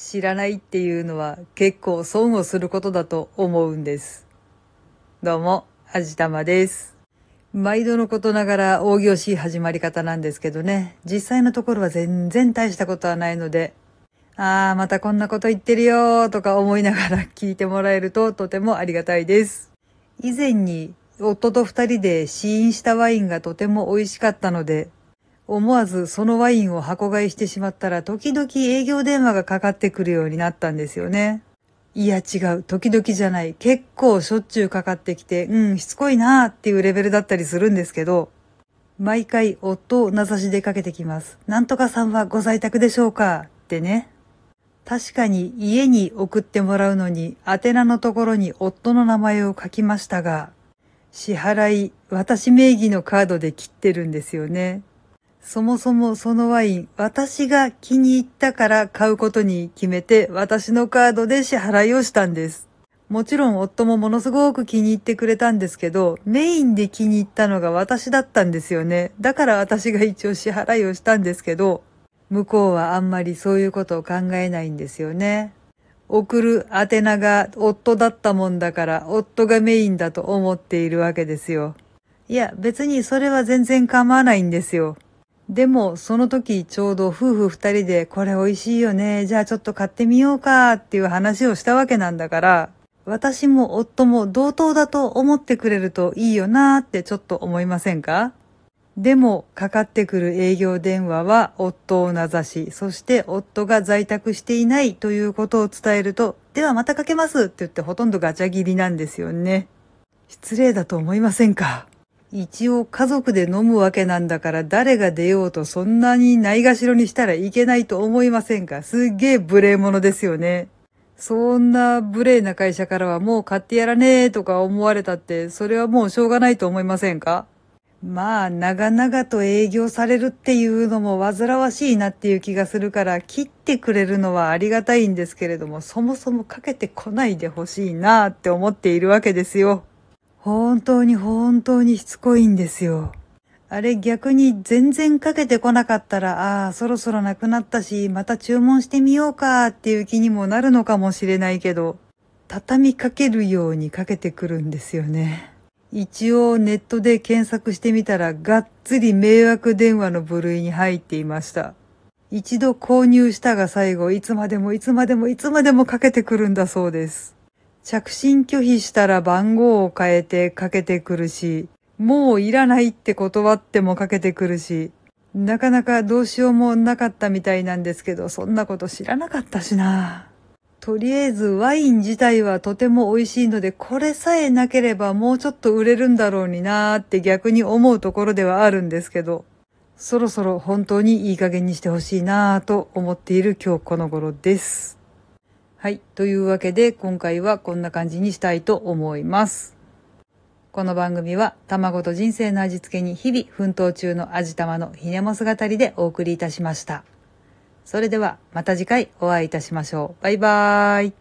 知らないっていうのは結構損をすることだと思うんです。どうも、あじたまです。毎度のことながら大行しい始まり方なんですけどね、実際のところは全然大したことはないので、あーまたこんなこと言ってるよーとか思いながら聞いてもらえるととてもありがたいです。以前に夫と二人で試飲したワインがとても美味しかったので、思わずそのワインを箱買いしてしまったら時々営業電話がかかってくるようになったんですよね。いや違う、時々じゃない。結構しょっちゅうかかってきて、うん、しつこいなーっていうレベルだったりするんですけど、毎回夫を名指しでかけてきます。なんとかさんはご在宅でしょうかってね。確かに家に送ってもらうのに宛名のところに夫の名前を書きましたが、支払い、私名義のカードで切ってるんですよね。そもそもそのワイン、私が気に入ったから買うことに決めて、私のカードで支払いをしたんです。もちろん夫もものすごく気に入ってくれたんですけど、メインで気に入ったのが私だったんですよね。だから私が一応支払いをしたんですけど、向こうはあんまりそういうことを考えないんですよね。送る宛名が夫だったもんだから、夫がメインだと思っているわけですよ。いや、別にそれは全然構わないんですよ。でも、その時ちょうど夫婦二人で、これ美味しいよね、じゃあちょっと買ってみようかっていう話をしたわけなんだから、私も夫も同等だと思ってくれるといいよなーってちょっと思いませんか？でも、かかってくる営業電話は夫を名指し、そして夫が在宅していないということを伝えると、ではまたかけますって言ってほとんどガチャ切りなんですよね。失礼だと思いませんか？一応家族で飲むわけなんだから誰が出ようとそんなにないがしろにしたらいけないと思いませんか？すっげえ無礼者ですよね。そんな無礼な会社からはもう買ってやらねえとか思われたって、それはもうしょうがないと思いませんか？まあ、長々と営業されるっていうのも煩わしいなっていう気がするから、切ってくれるのはありがたいんですけれども、そもそもかけてこないでほしいなって思っているわけですよ。本当に本当にしつこいんですよ。あれ逆に全然かけてこなかったら、ああ、そろそろなくなったし、また注文してみようかっていう気にもなるのかもしれないけど、畳みかけるようにかけてくるんですよね。一応ネットで検索してみたら、がっつり迷惑電話の部類に入っていました。一度購入したが最後、いつまでもいつまでもいつまでもかけてくるんだそうです。着信拒否したら番号を変えてかけてくるし、もういらないって断ってもかけてくるし、なかなかどうしようもなかったみたいなんですけど、そんなこと知らなかったしな。とりあえずワイン自体はとても美味しいので、これさえなければもうちょっと売れるんだろうになーって逆に思うところではあるんですけど、そろそろ本当にいい加減にしてほしいなーと思っている今日この頃です。はい。というわけで、今回はこんな感じにしたいと思います。この番組は、卵と人生の味付けに日々奮闘中の味玉のひねも姿りでお送りいたしました。それでは、また次回お会いいたしましょう。バイバーイ。